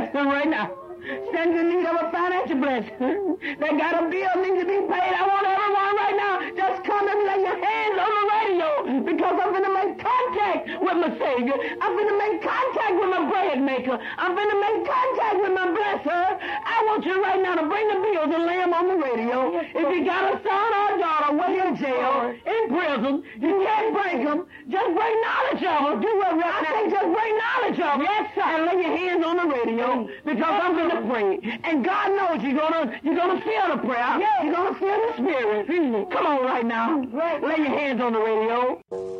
arrested right now. Send in need of a financial blessing. they got a bill needs to be paid. I because I'm going to make contact with my Savior. I'm going to make contact with my bread maker. I'm going to make contact with my blesser. I want you right now to bring the bills and lay them on the radio. If you got a son or a daughter way in jail, in prison, you can't break them. Just bring knowledge of them. Do what I say, just bring knowledge of them. Yes, sir. And lay your hands on the radio because I'm going to pray. And God knows you're going to you're gonna feel the prayer. Yes. You're going to feel the spirit. Come on right now. Lay your hands on the radio.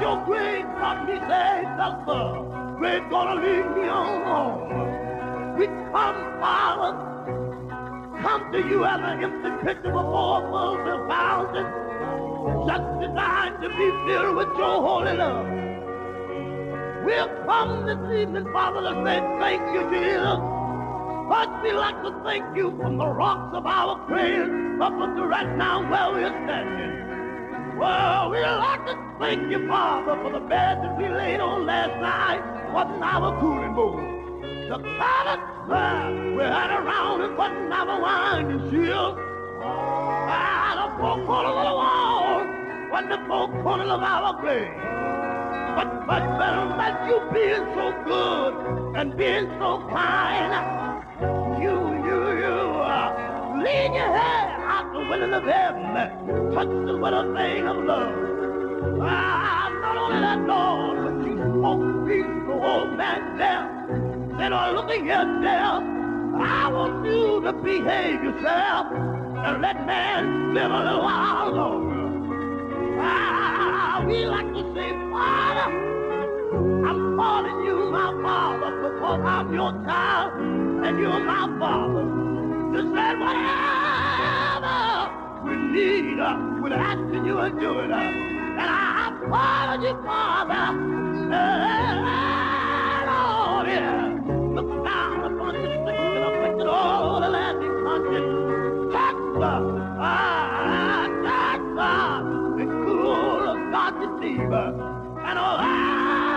your grave got He said, Doctor, grave gonna leave me alone. We come, Father, come to you as an empty picture before us and found Just designed to be filled with your holy love. We'll come this evening, Father, to say thank you, Jesus. But we like to thank you from the rocks of our prayers up to right now where we're standing. Well, we like to thank you, Father, for the bed that we laid on last night. Wasn't our cooling board. The pilot, well, we had around it, wasn't our winding shield. Ah, the four corners of the wall, wasn't the four corners of our grave. But, but, but, but you being so good and being so kind, you, lean your head out the window of heaven, touch the little thing of love. Ah, not only that, Lord, but you spoke peace to old man death. Said, oh, look here, death, I want you to behave yourself and let man live a little while longer. Ah, we like to say, Father, I'm calling you my father because I'm your child and you're my father. You said whatever we need, we're asking you to do it. Uh, and I apologize, Father. Uh, Lord, yeah. Look down upon the sick and afflicted all the land and country. Texas, ah, Texas, it's cool, God to fever. And oh,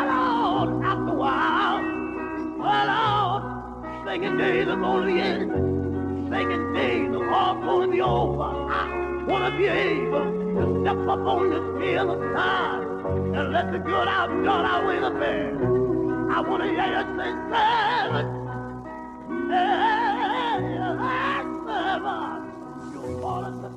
Lord, after a while, oh, Lord, singing days going to end. Singing days are all to be over. I want to be able to step up on this field of time and let the good outdone outweigh the bad. I want to hear you say, servant, hey, servant, you're falling to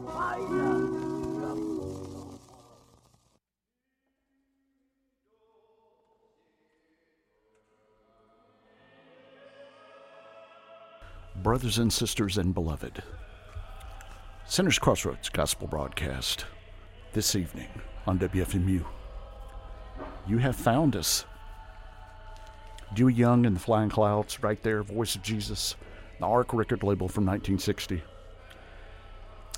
brothers and sisters and beloved. Sinners Crossroads Gospel Broadcast this evening on WFMU. You have found us. Dewey Young and the Flying Clouds, right there, Voice of Jesus, the Ark record label from 1960.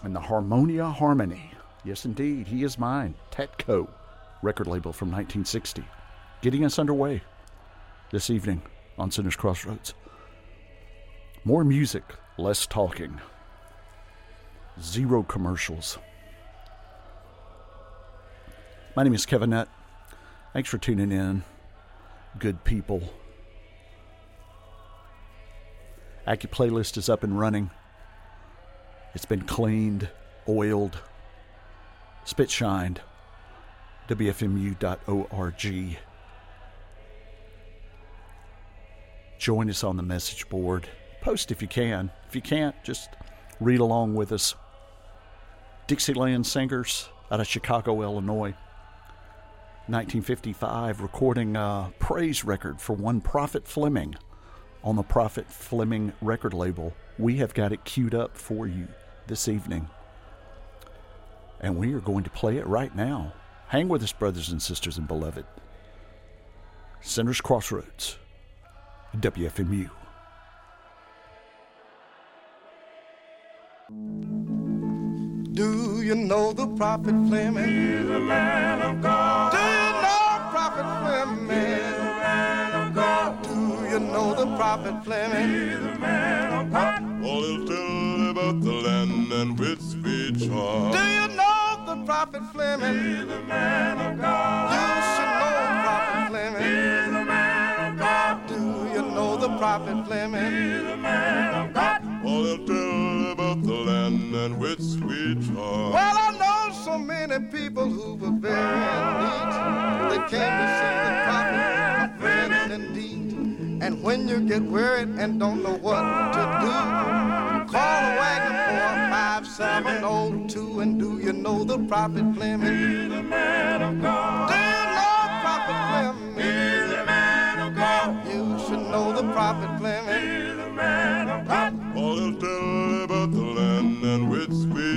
And the Harmonia Harmony, yes indeed, he is mine, Tetco record label from 1960. Getting us underway this evening on Sinners Crossroads. More music, less talking. Zero commercials. My name is Kevin Nutt. Thanks for tuning in, good people. Acu playlist is up and running. It's been cleaned, oiled, spit shined. WFMU.org. Join us on the message board post if you can. If you can't, just read along with us. Dixieland Singers out of Chicago, Illinois. 1955, recording a praise record for one Prophet Fleming on the Prophet Fleming record label. We have got it queued up for you this evening. And we are going to play it right now. Hang with us, brothers and sisters and beloved. Sinners Crossroads, WFMU. Do you know the prophet Fleming? He's a man of God. Do you know prophet Fleming? He's a man of God. Do you know the prophet Fleming? He's a man of God. All he'll tell about the land and which speech are. Do you know the prophet Fleming? He's a man of God. You should know prophet Fleming. He's a man of God. Do you know the prophet Fleming? He's a man of God. All he'll tell about the land and which speech are. Well, I know so many people who were very neat. They came to see the prophet, a friend indeed. And when you get worried and don't know what to do, call a wagon for five seven oh two. And do you know the prophet Fleming? He's a man of God. Do you know prophet Fleming? He's a man of God. You should know the prophet Fleming. He's a man of God.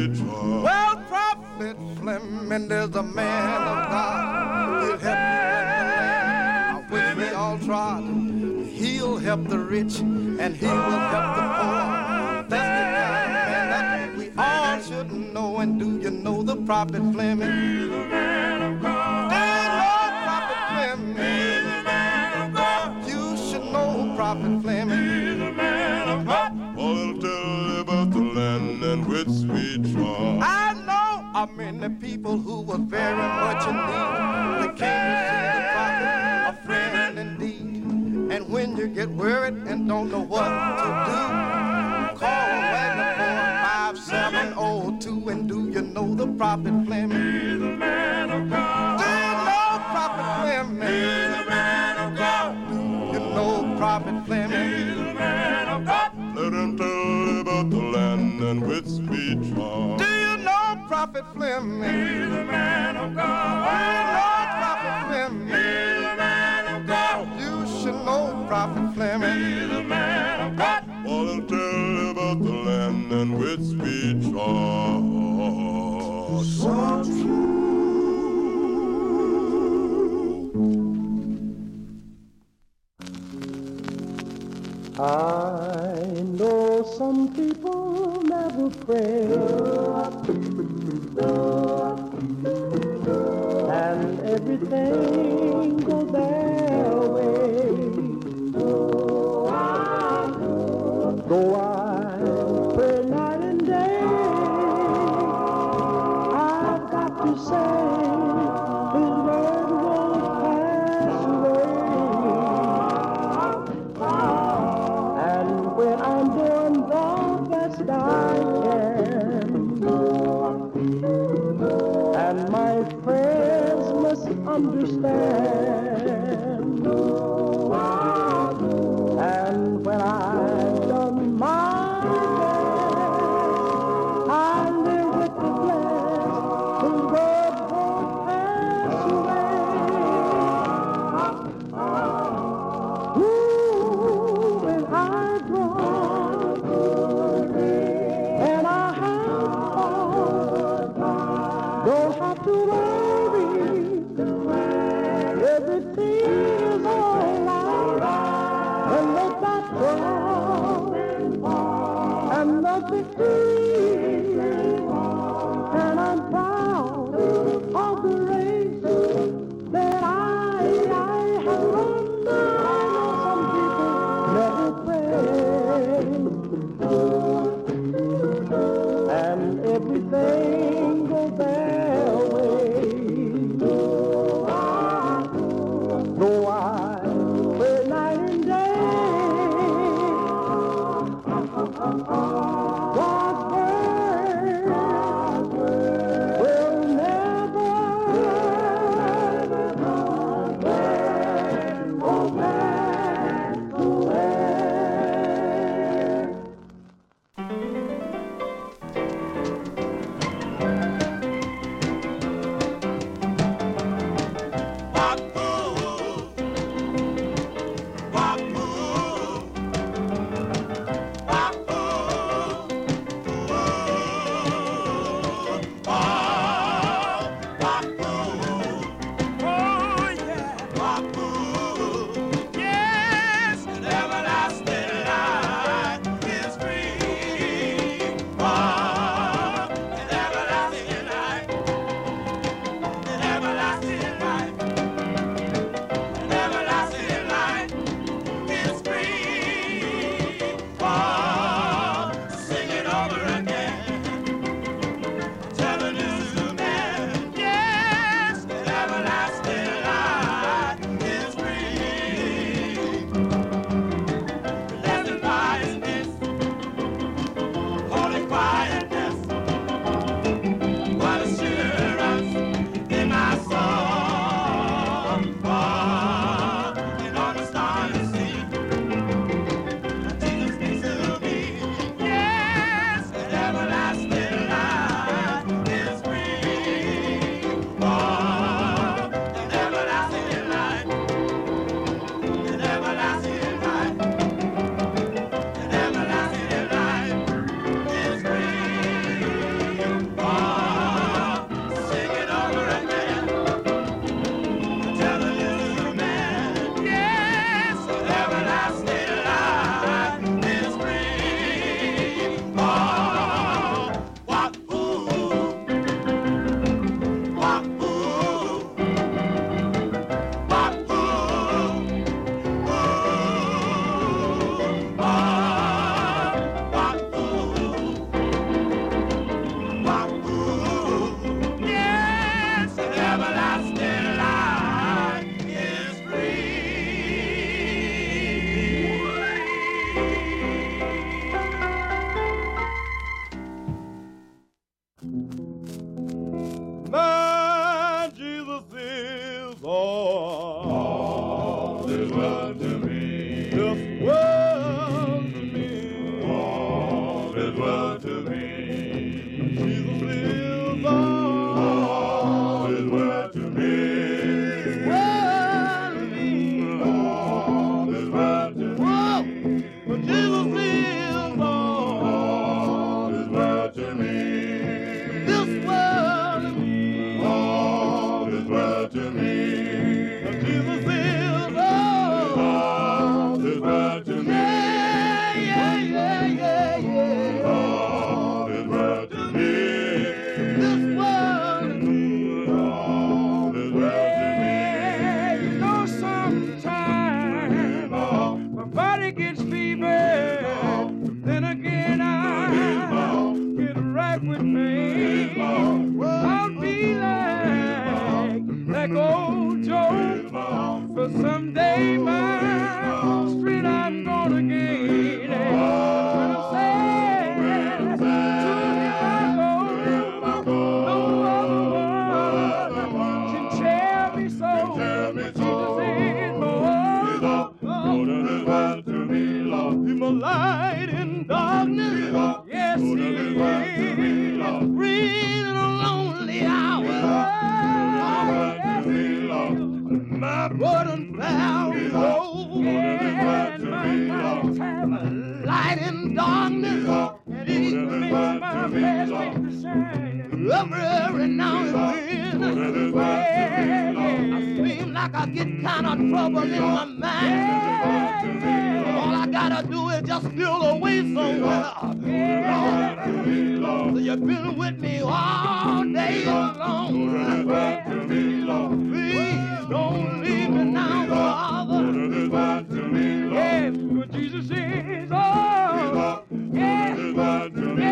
Which. Well, prophet Fleming, is a man of God. He'll help the land which we all trod. He'll help the rich and he will help the poor. That's the kind of man that we all should know. And do you know the prophet Fleming? He's a man of God. You prophet God. You should know prophet speech are. I know How many people who were very much in need, they came to see the prophet, a friend indeed. And when you get worried and don't know what to do, call Wagner 5702 and do you know the prophet Fleming? He's a man of God. Do you know prophet Fleming? He's a man of God. You know prophet Fleming? He's a man of God. Let him tell about the land and with speech charm. Do you know prophet Fleming? He's a man of You God. know prophet Fleming? He's a man of God. You should know prophet Fleming. He's a man of God. Let him tell about the land and with speech charm. So I know some people never pray, and everything goes to, up Yeah.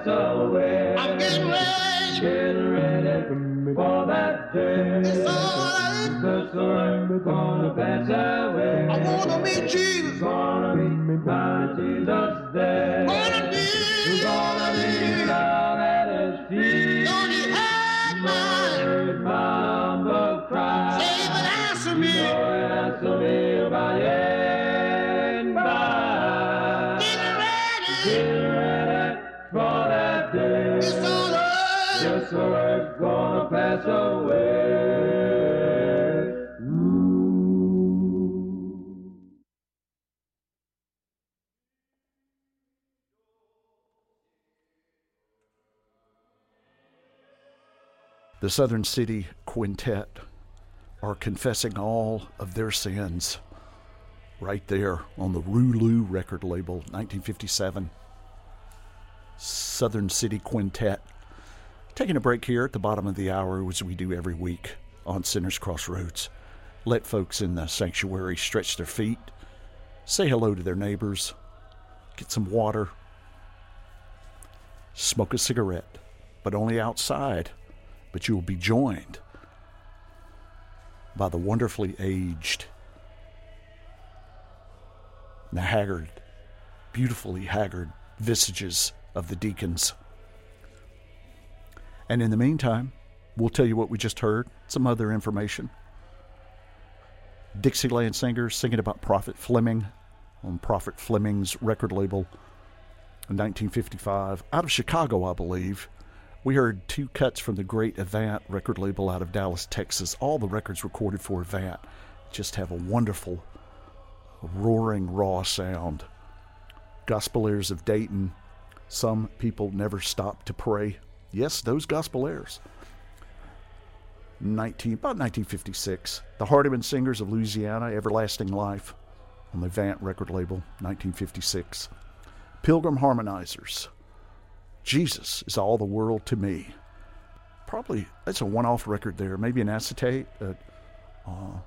it's always. I'm getting ready. Getting ready for that day. It's alright. The sun gonna pass away. I wanna meet Jesus. Gonna meet my Jesus. The Southern City Quintet are confessing all of their sins right there on the Rulu record label, 1957. Southern City Quintet. Taking a break here at the bottom of the hour, as we do every week on Sinners Crossroads. Let folks in the sanctuary stretch their feet, say hello to their neighbors, get some water, smoke a cigarette, but only outside. But you will be joined by the wonderfully aged, the haggard, beautifully haggard visages of the deacons. And in the meantime, we'll tell you what we just heard, some other information. Dixieland singers singing about Prophet Fleming on Prophet Fleming's record label in 1955, out of Chicago, I believe. We heard two cuts from the great Avant record label out of Dallas, Texas. All the records recorded for Avant just have a wonderful, roaring, raw sound. Gospel Airs of Dayton. Some people never stop to pray. Yes, those gospel airs. 19, about 1956. The Hardiman Singers of Louisiana, Everlasting Life, on the Avant record label, 1956. Pilgrim Harmonizers, Jesus is all the world to me. Probably that's a one-off record there. Maybe an acetate, a, uh,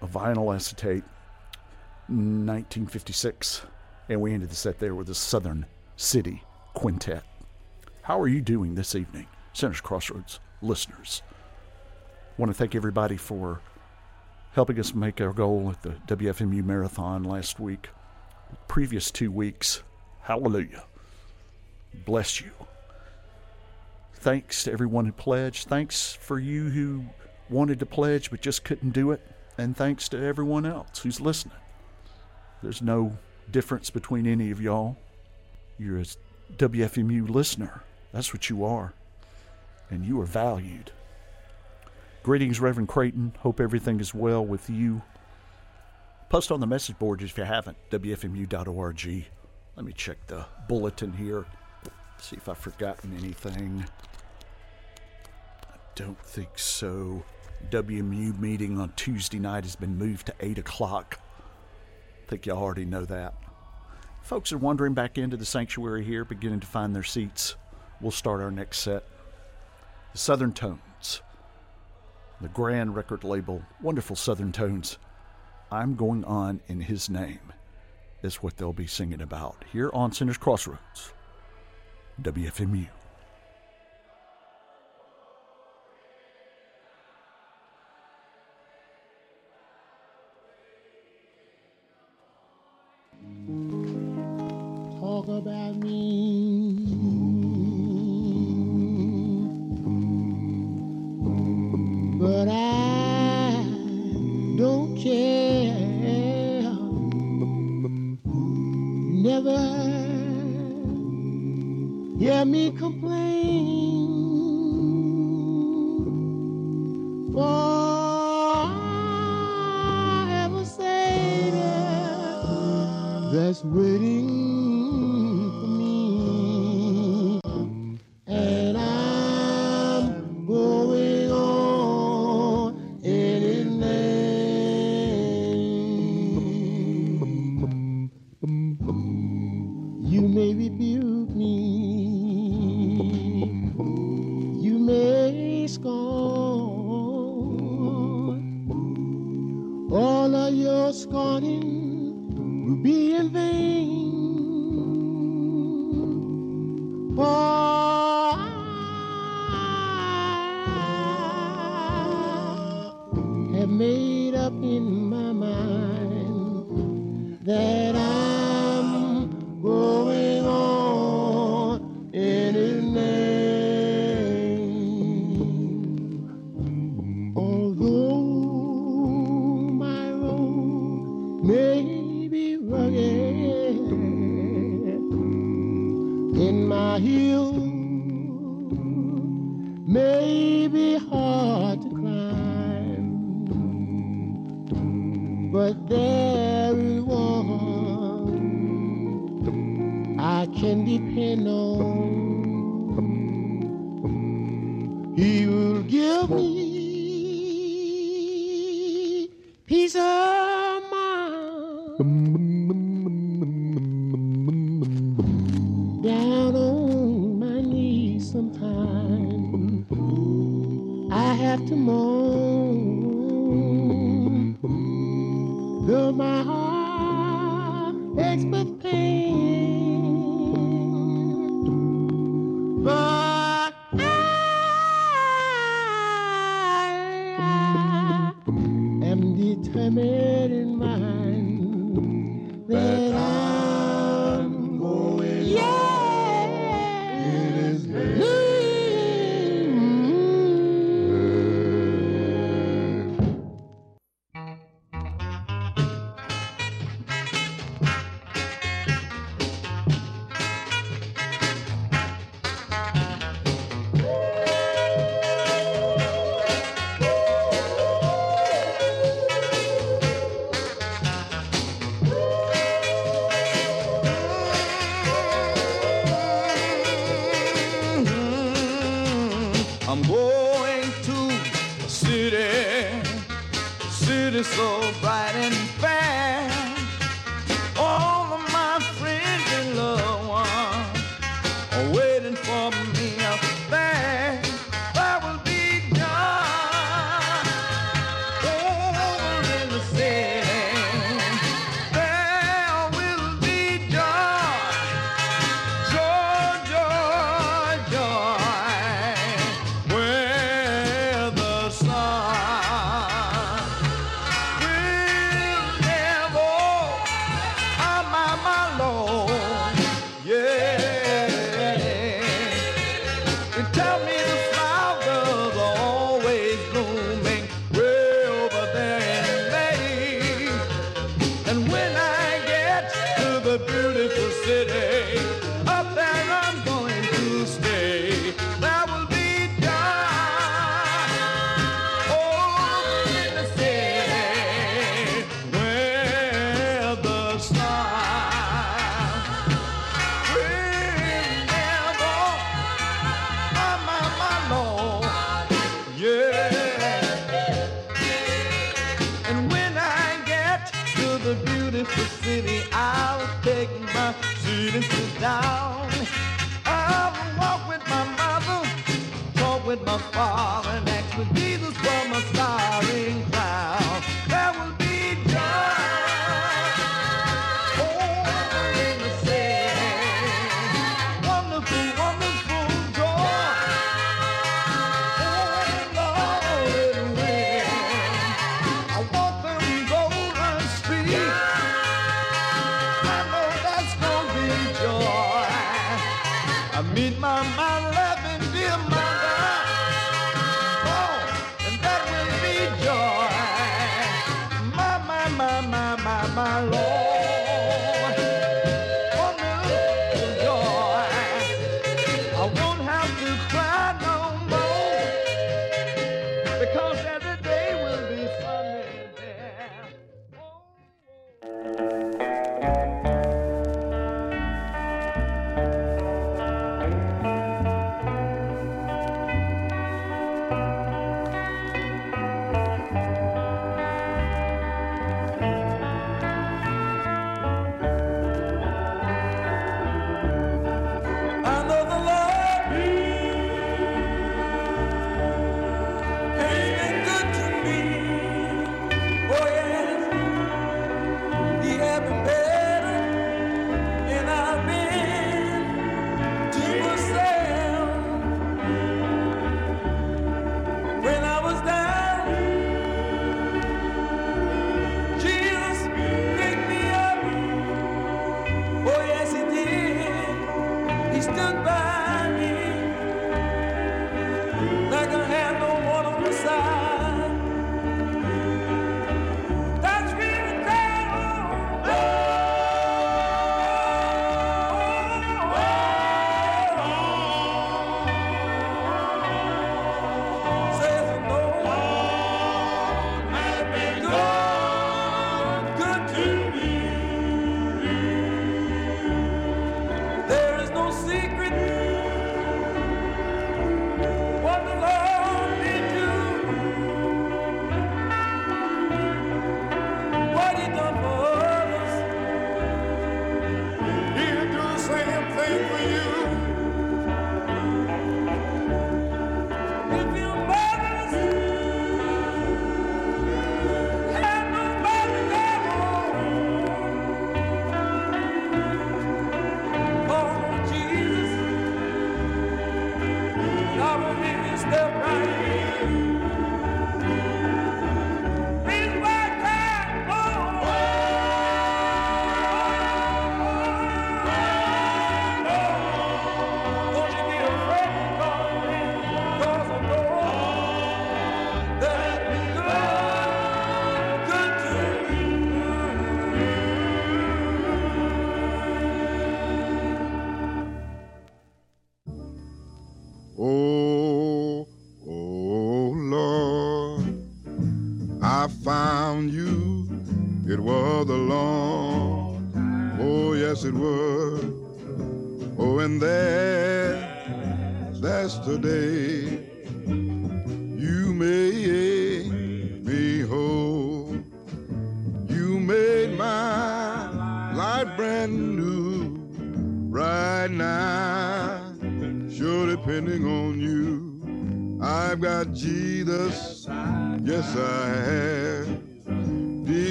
a vinyl acetate, 1956, and we ended the set there with the Southern City Quintet. How are you doing this evening, Sinners Crossroads listeners? want to thank everybody for helping us make our goal at the WFMU Marathon last week. Previous two weeks, hallelujah. Bless you. Thanks to everyone who pledged. Thanks for you who wanted to pledge but just couldn't do it. And thanks to everyone else who's listening. There's no difference between any of y'all. You're a WFMU listener. That's what you are. And you are valued. Greetings, Reverend Creighton. Hope everything is well with you. Post on the message board if you haven't, WFMU.org. Let me check the bulletin here, see if I've forgotten anything. I don't think so. WMU meeting on Tuesday night has been moved to 8 o'clock. I think y'all already know that. Folks are wandering back into the sanctuary here, beginning to find their seats. We'll start our next set. The Southern Tones the grand record label, wonderful Southern Tones. I'm going on in His name is what they'll be singing about here on Sinners Crossroads, WFMU. Talk about me. But I don't care. Never complain. Beautiful city, I'll take my seat and sit down.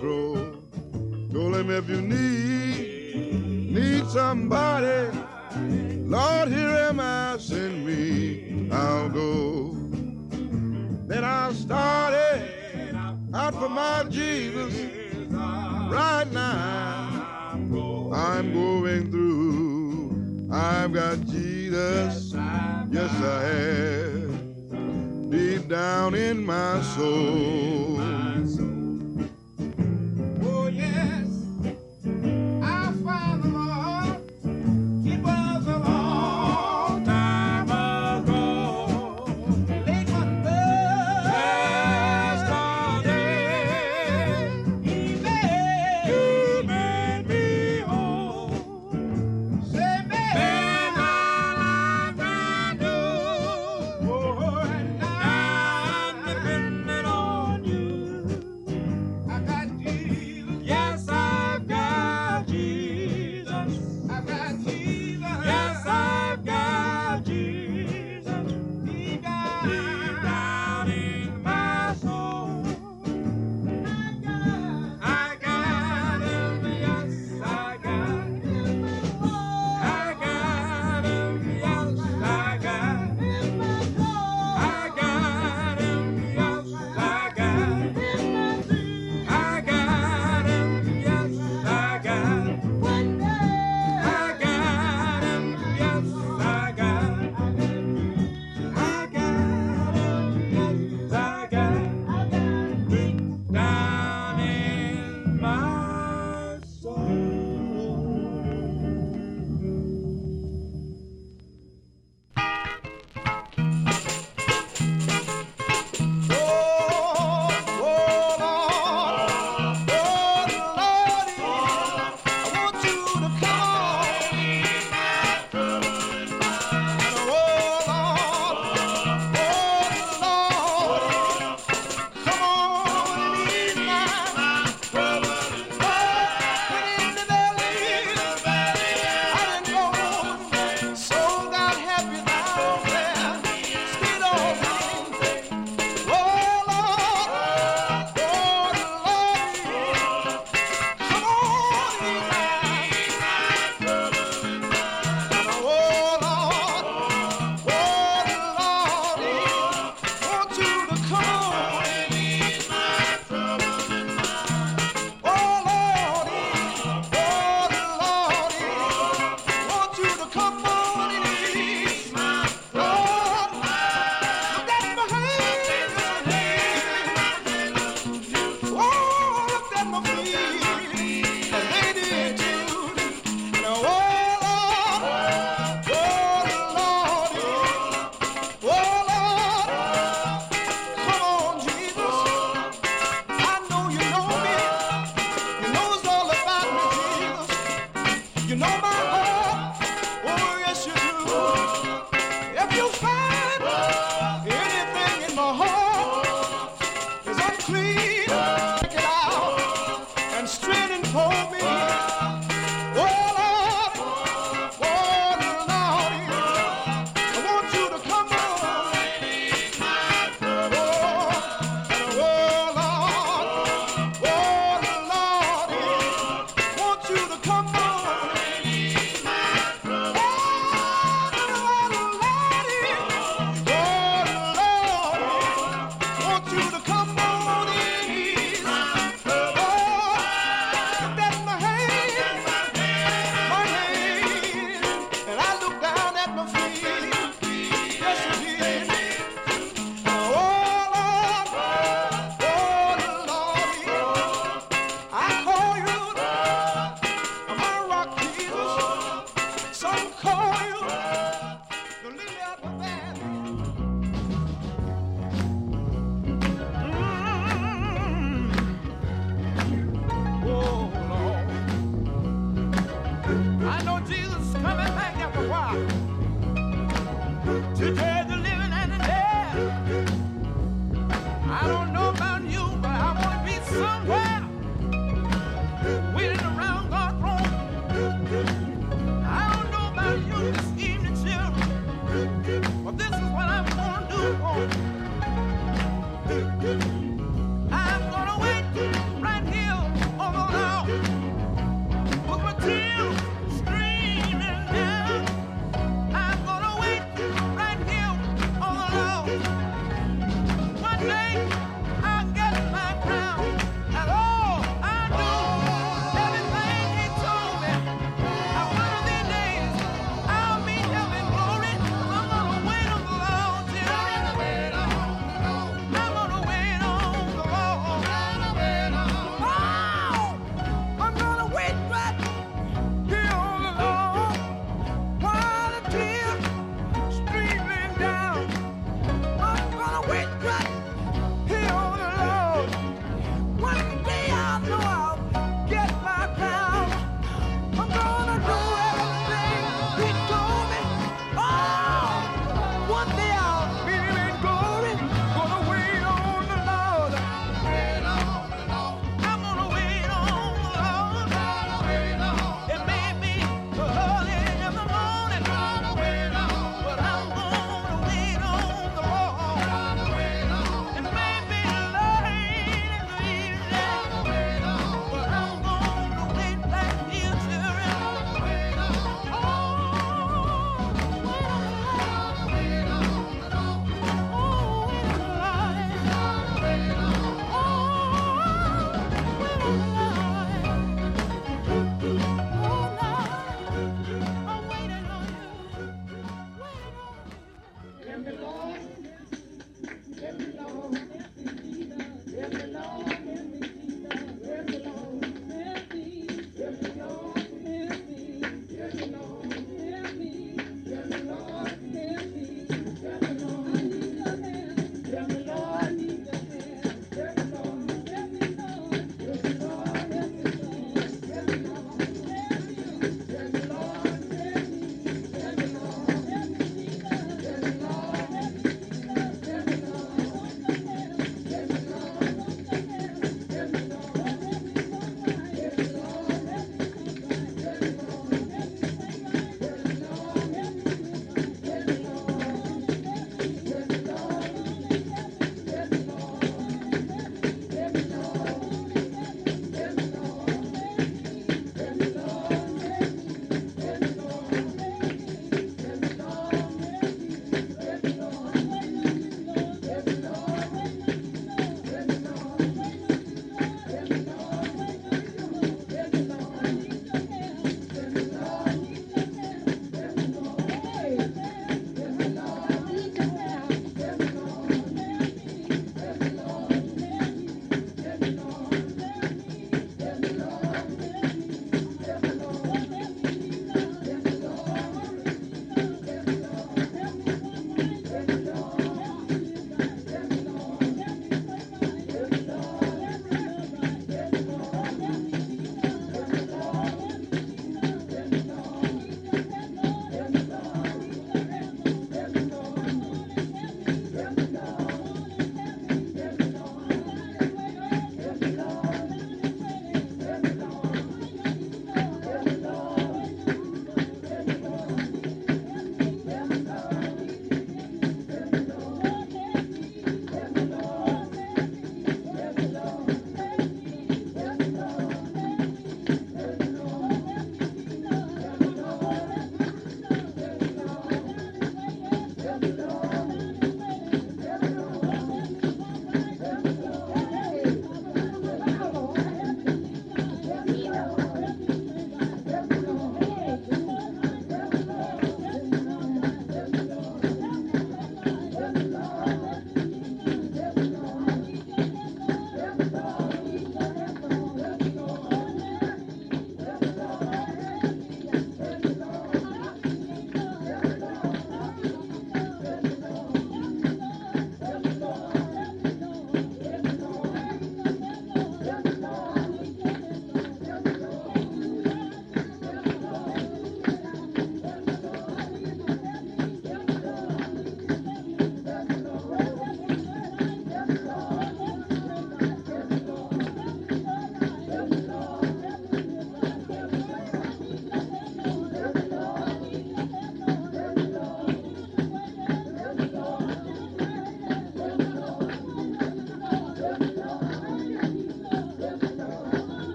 through. let him if you need, need somebody, Lord, here am I, send me, I'll go. Then I started out for my Jesus. Right now, I'm going through. I've got Jesus, yes, I have. Deep down in my soul.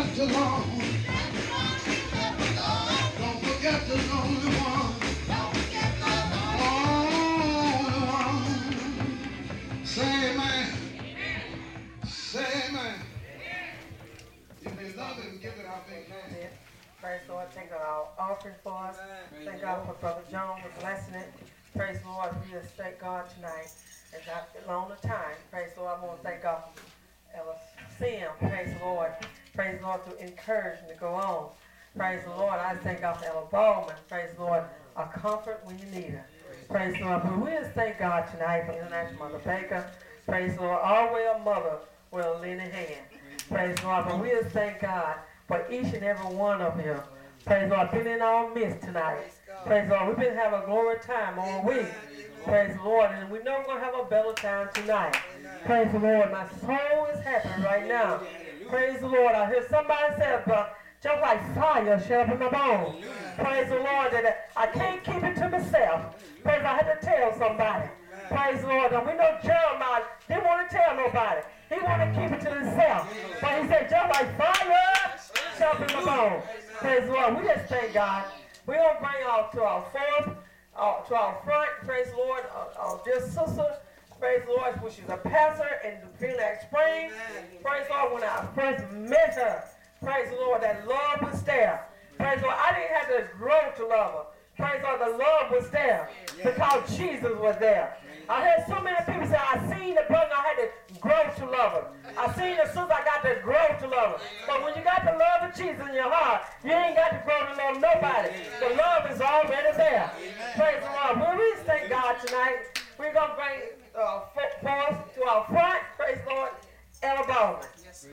Left alone. Don't forget the lonely one. Only. Say amen. Say amen. If you love him, give it our big hand. Praise the Lord. Thank God our offering for us. Thank God for Brother John for blessing it. Praise the Lord. We just thank God tonight. As I long the time. Praise the Lord. I want to thank God for Ella Sim. Praise the Lord. Praise the Lord to encourage and to go on. Praise the Lord. I thank God for Ella Bowman. Praise the Lord. A comfort when you need her. Praise the Lord. But we just thank God tonight for International Mother Baker. Praise the Lord. Always a mother with a leaning hand. Praise the Lord. But we just thank God for each and every one of you. Praise the Lord. Been in our midst tonight. Praise the Lord. We've been having a glory time all week. Praise the Lord. And we know we're going to have a better time tonight. Praise the Lord. My soul is happy right now. Praise the Lord. I hear somebody say, but just like fire shut up in my bones. Praise the Lord. That I can't keep it to myself. Praise I had to tell somebody. Praise the Lord. And we know Jeremiah didn't want to tell nobody. He wanted to keep it to himself. But he said, just like fire shut up in my bones. Praise the Lord. We just thank God. We're going to bring our to our fourth, uh, to our front. Praise the Lord. Uh, our dear sister. Praise the Lord. Which is a pastor in Phoenix Springs. Praise the Lord. When I first met her, praise the Lord, that love was there. Praise the Lord. I didn't have to grow to love her. Praise the Lord. The love was there because Jesus was there. I heard so many people say, I seen the brother, I had to grow to love him. I seen the sister, I got to grow to love him. But when you got the love of Jesus in your heart, you ain't got to grow to love nobody. The love is already there. Praise the Lord. Well, we thank God tonight. We're going to bring uh, fo- forth to our front. Praise the Lord. Ella Bowman. Yes,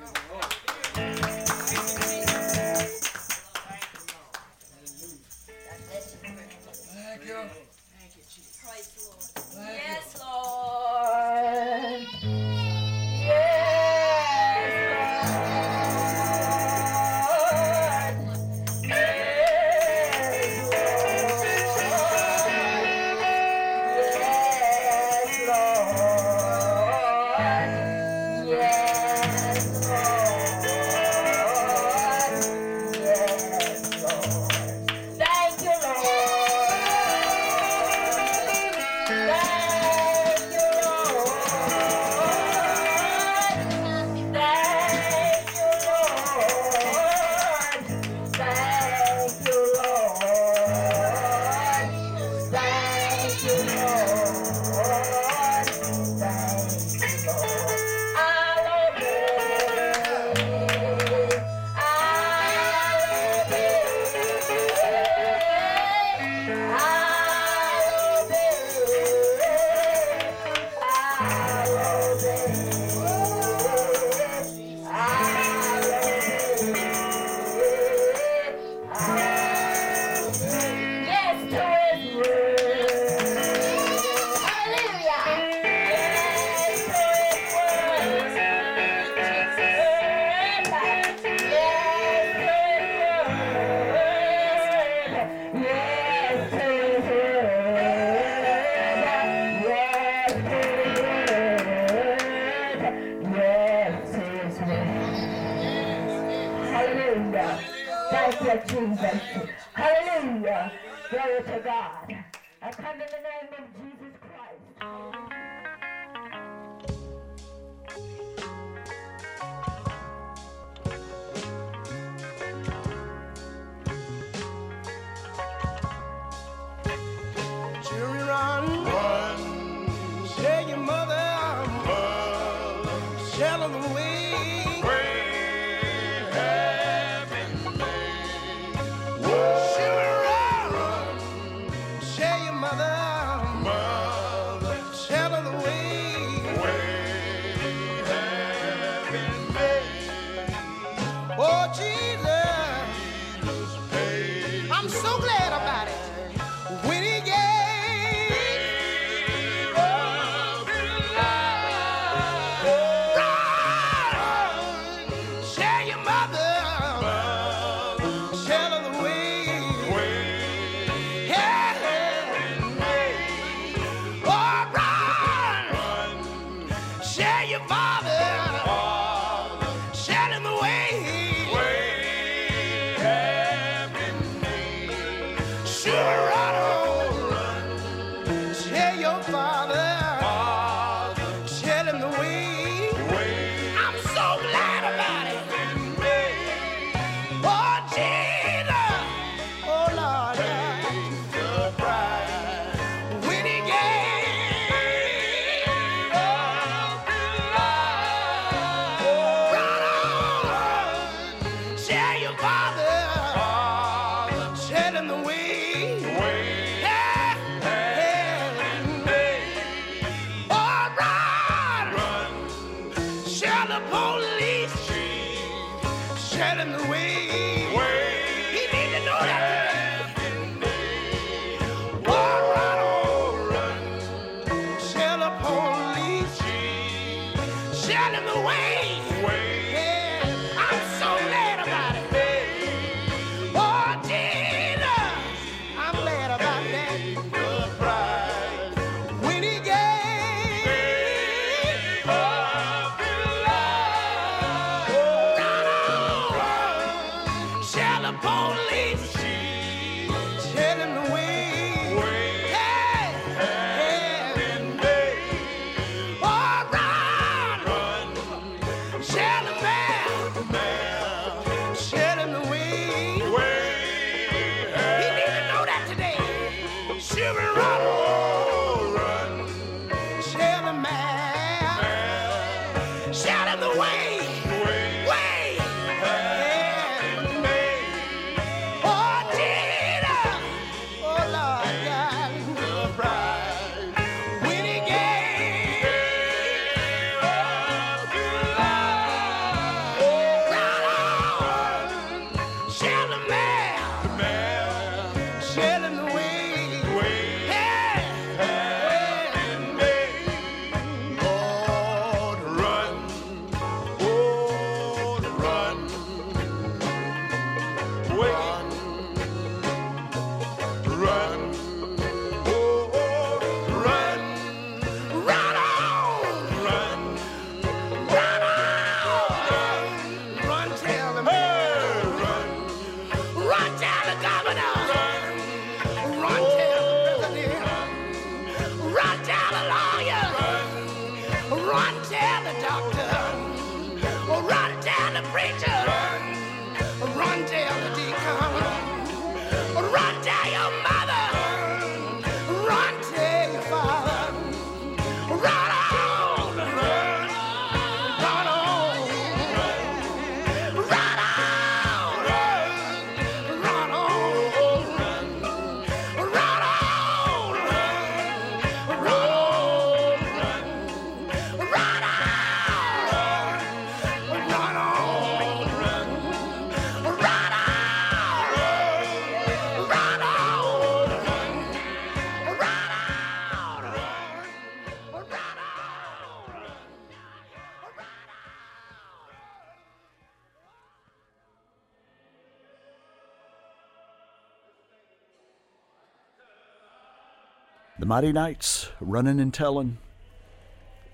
The Mighty Knights, running and telling.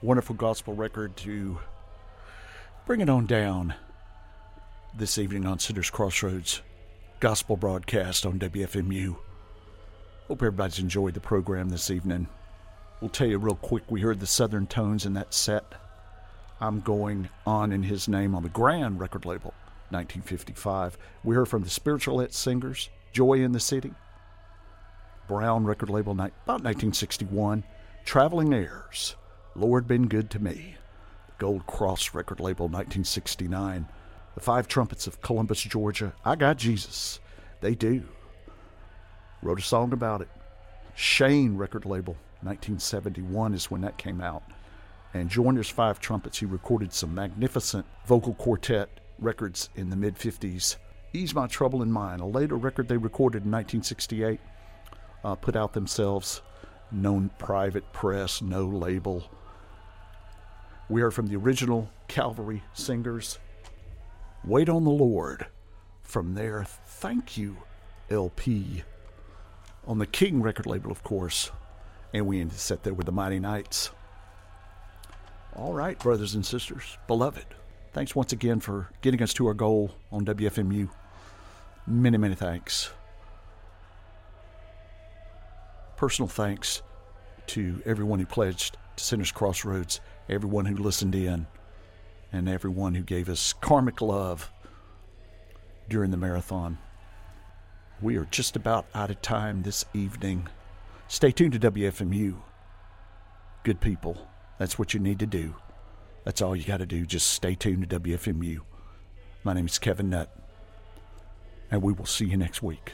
Wonderful gospel record to bring it on down this evening on Sinners Crossroads gospel broadcast on WFMU. Hope everybody's enjoyed the program this evening. We'll tell you real quick we heard the Southern tones in that set. I'm going on in his name on the Grand record label, 1955. We heard from the Spiritualette Singers, Joy in the City. Brown record label, about 1961. Traveling Airs, Lord Been Good to Me. Gold Cross record label, 1969. The Five Trumpets of Columbus, Georgia. I Got Jesus. They do. Wrote a song about it. Shane record label, 1971 is when that came out. And Joiner's Five Trumpets, he recorded some magnificent vocal quartet records in the mid 50s. Ease My Trouble in Mind, a later record they recorded in 1968 uh, put out themselves, known private press, no label. We are from the original Calvary Singers. Wait on the Lord. From there, Thank You LP. On the King record label, of course. And we set there with the Mighty Knights. All right, brothers and sisters, beloved. Thanks once again for getting us to our goal on WFMU. Many, many thanks. Personal thanks to everyone who pledged to Sinners Crossroads, everyone who listened in, and everyone who gave us karmic love during the marathon. We are just about out of time this evening. Stay tuned to WFMU. Good people, that's what you need to do. That's all you got to do. Just stay tuned to WFMU. My name is Kevin Nutt, and we will see you next week.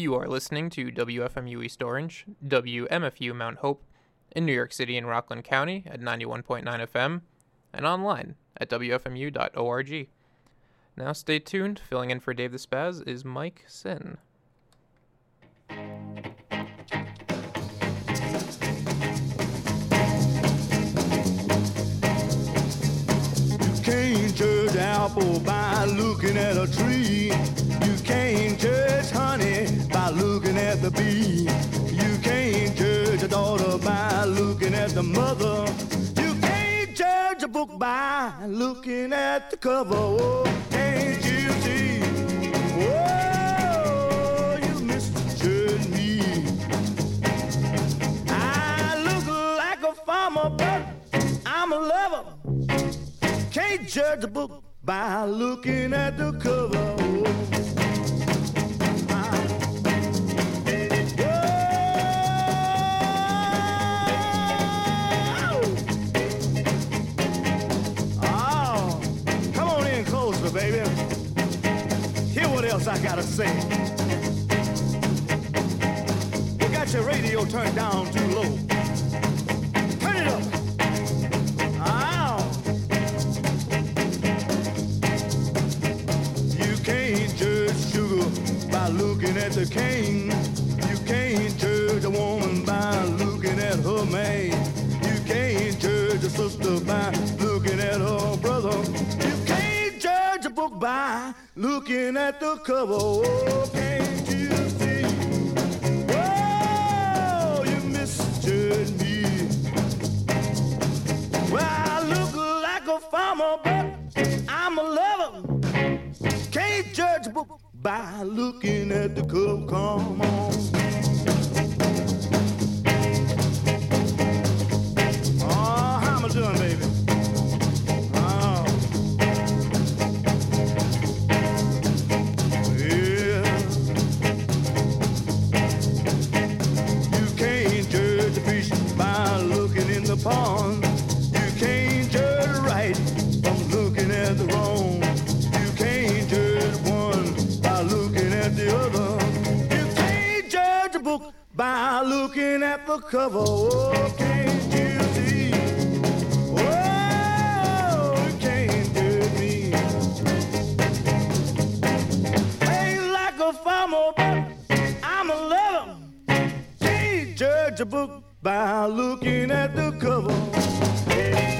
You are listening to WFMU East Orange, WMFU Mount Hope, in New York City and Rockland County at 91.9 FM, and online at WFMU.org. Now stay tuned. Filling in for Dave the Spaz is Mike Sin. Can't judge apple by looking at a tree. You can't judge honey looking at the bee. You can't judge a daughter by looking at the mother. You can't judge a book by looking at the cover. Oh, can't you see? Oh, you misjudge me. I look like a farmer, but I'm a lover. Can't judge a book by looking at the cover. Oh, baby. Hear what else I gotta say. You got your radio turned down too low. Turn it up. Ow. You can't judge sugar by looking at the cane. You can't judge a woman by looking at her man. You can't judge a sister by by looking at the cover. Oh, can't you see? Oh, you misjudge me. Well, I look like a farmer, but I'm a lover. Can't judge a book by looking at the cover. Come on. Uh-huh, oh, how am I doing, baby? Pond. You can't judge right from looking at the wrong. You can't judge one by looking at the other. You can't judge a book by looking at the cover. Oh, can't you see? Oh, you can't judge me. Ain't like a farmer, but I'm a lover. Can't judge a book by looking at the cover.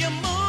you move.